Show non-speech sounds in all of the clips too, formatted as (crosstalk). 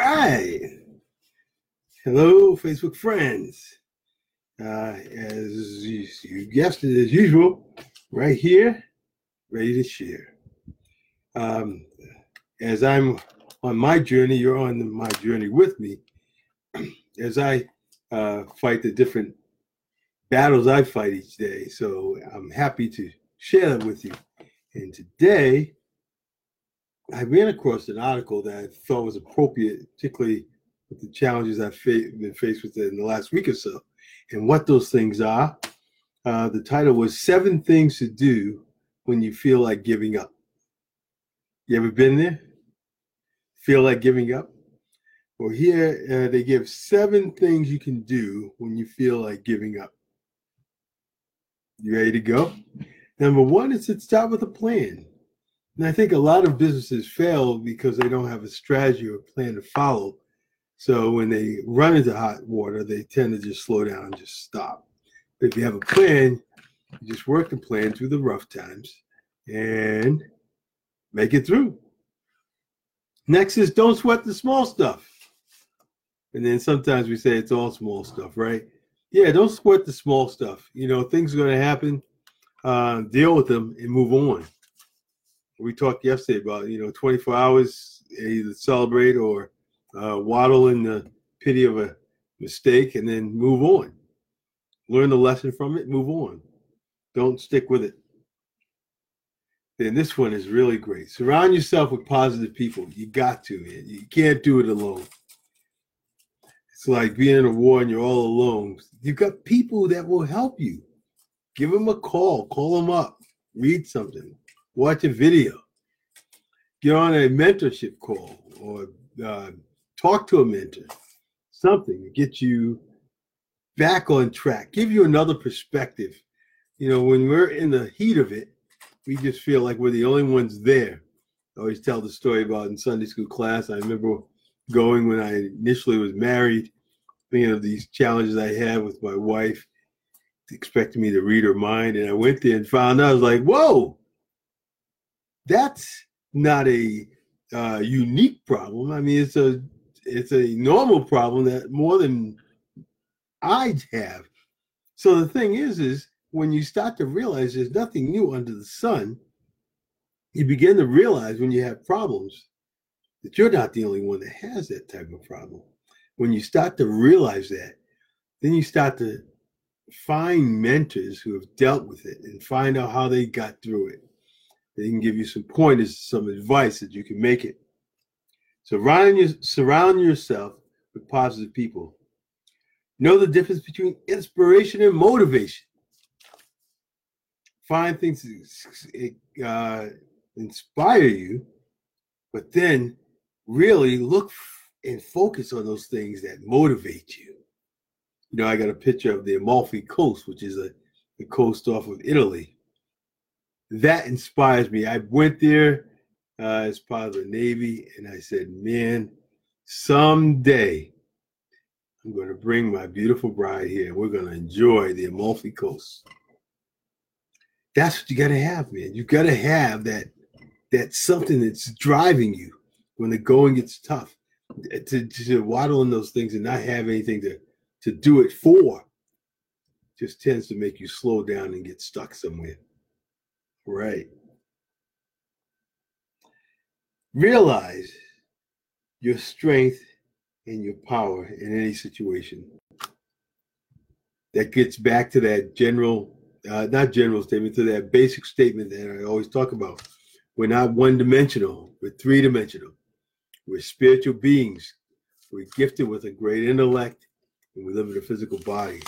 right. Hello, Facebook friends. Uh, as you, you guessed it, as usual, right here, ready to share. Um, as I'm on my journey, you're on my journey with me. (clears throat) As I uh, fight the different battles I fight each day, so I'm happy to share that with you. And today, I ran across an article that I thought was appropriate, particularly with the challenges I've fa- been faced with in the last week or so, and what those things are. Uh, the title was Seven Things to Do When You Feel Like Giving Up. You ever been there? Feel like giving up? Well, here uh, they give seven things you can do when you feel like giving up. You ready to go? Number one is to start with a plan. And I think a lot of businesses fail because they don't have a strategy or plan to follow. So when they run into hot water, they tend to just slow down and just stop. But if you have a plan, you just work the plan through the rough times and make it through. Next is don't sweat the small stuff. And then sometimes we say it's all small stuff, right? Yeah, don't sweat the small stuff. You know, things are going to happen. Uh, deal with them and move on we talked yesterday about you know 24 hours either celebrate or uh, waddle in the pity of a mistake and then move on. Learn the lesson from it move on. Don't stick with it. Then this one is really great. Surround yourself with positive people. You got to man. you can't do it alone. It's like being in a war and you're all alone. You've got people that will help you. Give them a call. Call them up. Read something watch a video, get on a mentorship call, or uh, talk to a mentor, something to get you back on track, give you another perspective. You know, when we're in the heat of it, we just feel like we're the only ones there. I always tell the story about in Sunday school class. I remember going when I initially was married, thinking of these challenges I had with my wife, expecting me to read her mind. And I went there and found out, I was like, whoa, that's not a uh, unique problem. I mean, it's a it's a normal problem that more than I have. So the thing is, is when you start to realize there's nothing new under the sun, you begin to realize when you have problems that you're not the only one that has that type of problem. When you start to realize that, then you start to find mentors who have dealt with it and find out how they got through it. They can give you some pointers, some advice that you can make it. Surround, your, surround yourself with positive people. Know the difference between inspiration and motivation. Find things that uh, inspire you, but then really look and focus on those things that motivate you. You know, I got a picture of the Amalfi Coast, which is a the coast off of Italy that inspires me. I went there uh, as part of the Navy, and I said, man, someday I'm going to bring my beautiful bride here. We're going to enjoy the Amalfi Coast. That's what you got to have, man. You got to have that that something that's driving you when the going gets tough. To, to waddle in those things and not have anything to to do it for just tends to make you slow down and get stuck somewhere. Right. Realize your strength and your power in any situation. That gets back to that general, uh, not general statement, to that basic statement that I always talk about. We're not one dimensional, we're three dimensional. We're spiritual beings. We're gifted with a great intellect and we live in a physical body.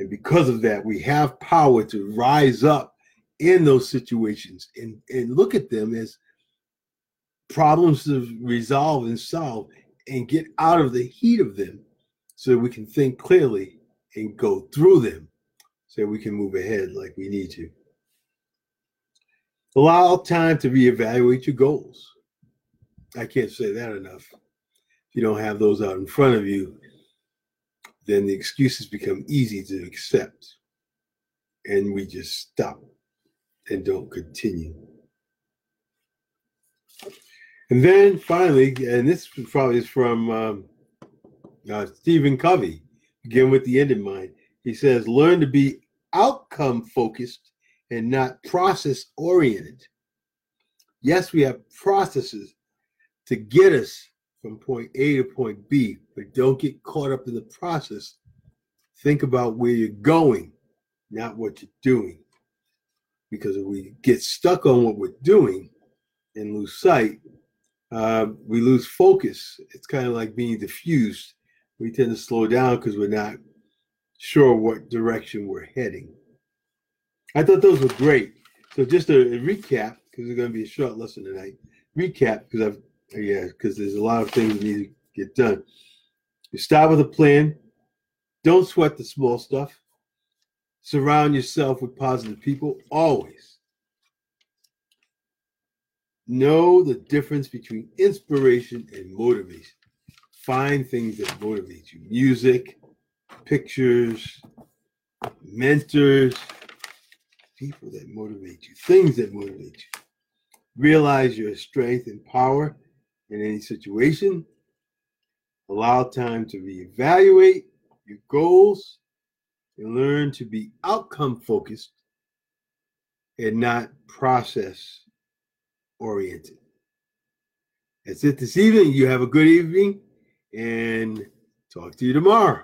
And because of that, we have power to rise up in those situations and, and look at them as problems to resolve and solve and get out of the heat of them so that we can think clearly and go through them so that we can move ahead like we need to. Allow time to reevaluate your goals. I can't say that enough. If you don't have those out in front of you, then the excuses become easy to accept. And we just stop and don't continue. And then finally, and this probably is from um, uh, Stephen Covey, again with the end in mind. He says, learn to be outcome focused and not process oriented. Yes, we have processes to get us from point A to point B, but don't get caught up in the process. Think about where you're going, not what you're doing. Because if we get stuck on what we're doing and lose sight, uh, we lose focus. It's kind of like being diffused. We tend to slow down because we're not sure what direction we're heading. I thought those were great. So just a, recap, because it's going to be a short lesson tonight. Recap, because I've yeah, because there's a lot of things that need to get done. You start with a plan. Don't sweat the small stuff. Surround yourself with positive people always. Know the difference between inspiration and motivation. Find things that motivate you music, pictures, mentors, people that motivate you, things that motivate you. Realize your strength and power in any situation. Allow time to reevaluate your goals and learn to be outcome focused and not process oriented. That's it this evening. You have a good evening and talk to you tomorrow.